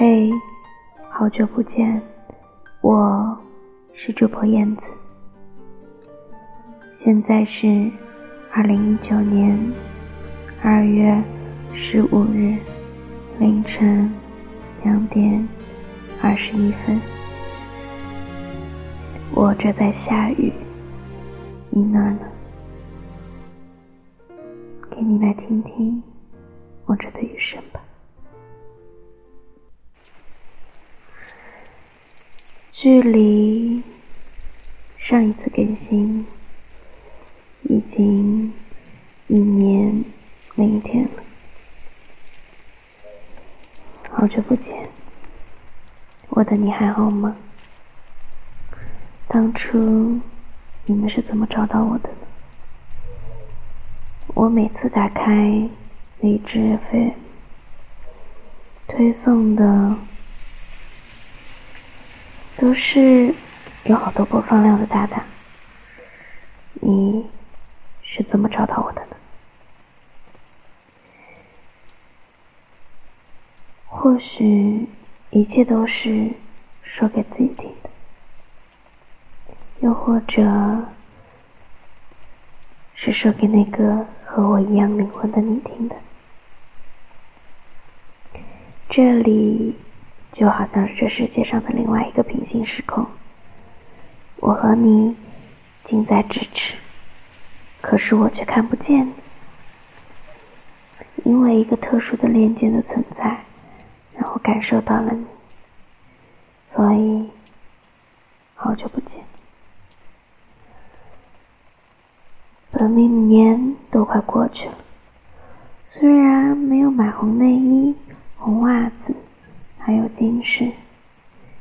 嘿，好久不见，我是主播燕子。现在是二零一九年二月十五日凌晨两点二十一分，我这在下雨，你那呢？给你来听听我这的雨声吧。距离上一次更新已经一年零一天了，好久不见，我的你还好吗？当初你们是怎么找到我的呢？我每次打开荔枝 FM 推送的。都是有好多播放量的大大，你是怎么找到我的呢？或许一切都是说给自己听的，又或者是说给那个和我一样灵魂的你听的。这里。就好像是这世界上的另外一个平行时空，我和你近在咫尺，可是我却看不见你，因为一个特殊的链接的存在，让我感受到了你，所以好久不见。本命年都快过去了，虽然没有买红内衣、红袜子。还有今世，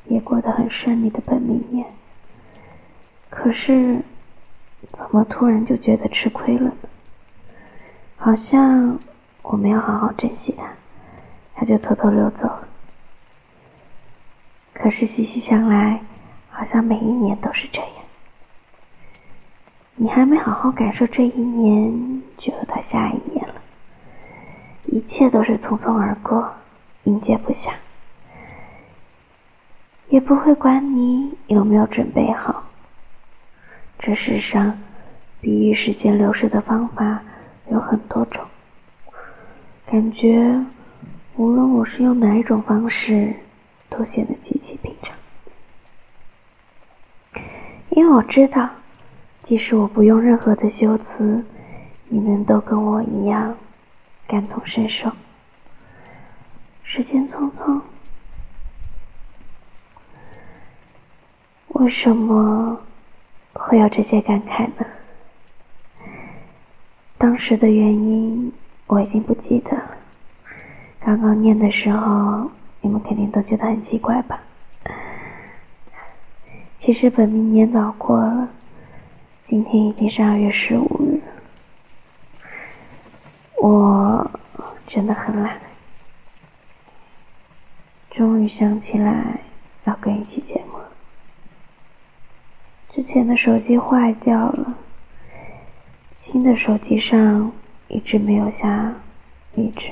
也过得很顺利的本命年。可是，怎么突然就觉得吃亏了呢？好像我没有好好珍惜他，他就偷偷溜走了。可是细细想来，好像每一年都是这样。你还没好好感受这一年，就又到下一年了。一切都是匆匆而过，迎接不暇。也不会管你有没有准备好。这世上，比喻时间流逝的方法有很多种。感觉，无论我是用哪一种方式，都显得极其平常。因为我知道，即使我不用任何的修辞，你们都跟我一样感同身受。时间匆匆。为什么会有这些感慨呢？当时的原因我已经不记得了。刚刚念的时候，你们肯定都觉得很奇怪吧？其实本命年早过了，今天已经是二月十五日。我真的很懒，终于想起来要跟一起见。前的手机坏掉了，新的手机上一直没有下荔枝。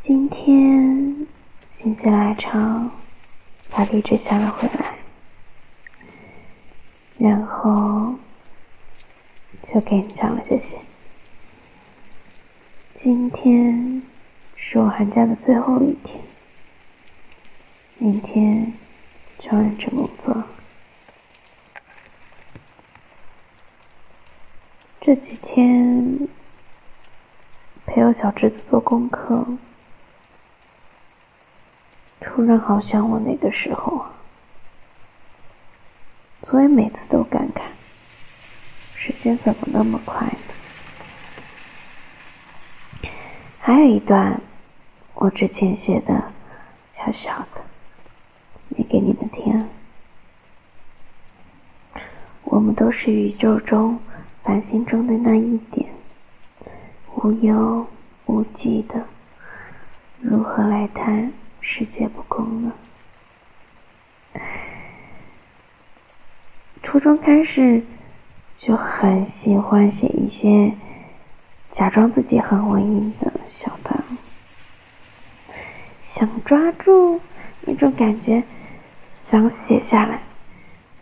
今天心血来潮把荔枝下了回来，然后就给你讲了这些。今天是我寒假的最后一天，明天就要认真工作。这几天陪我小侄子做功课，突然好想我那个时候啊，所以每次都感慨，时间怎么那么快呢？还有一段我之前写的小小的，念给你们听。我们都是宇宙中。繁星中的那一点，无忧无忌的，如何来谈世界不公呢？初中开始就很喜欢写一些假装自己很文艺的小段，想抓住，那种感觉想写下来，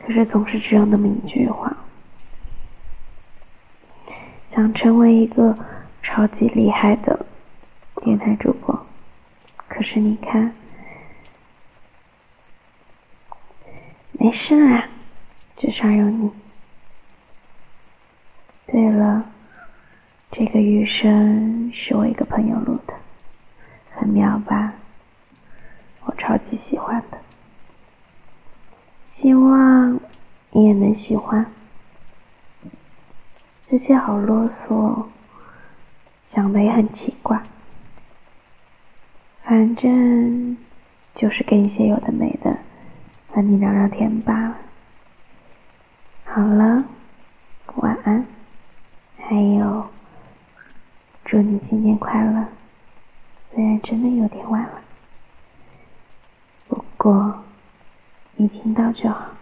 可是总是只有那么一句话。想成为一个超级厉害的电台主播，可是你看，没事啊，至少有你。对了，这个雨声是我一个朋友录的，很妙吧？我超级喜欢的，希望你也能喜欢。这些好啰嗦，讲的也很奇怪，反正就是跟一些有的没的和你聊聊天罢了。好了，晚安，还有祝你新年快乐，虽然真的有点晚了，不过你听到就好。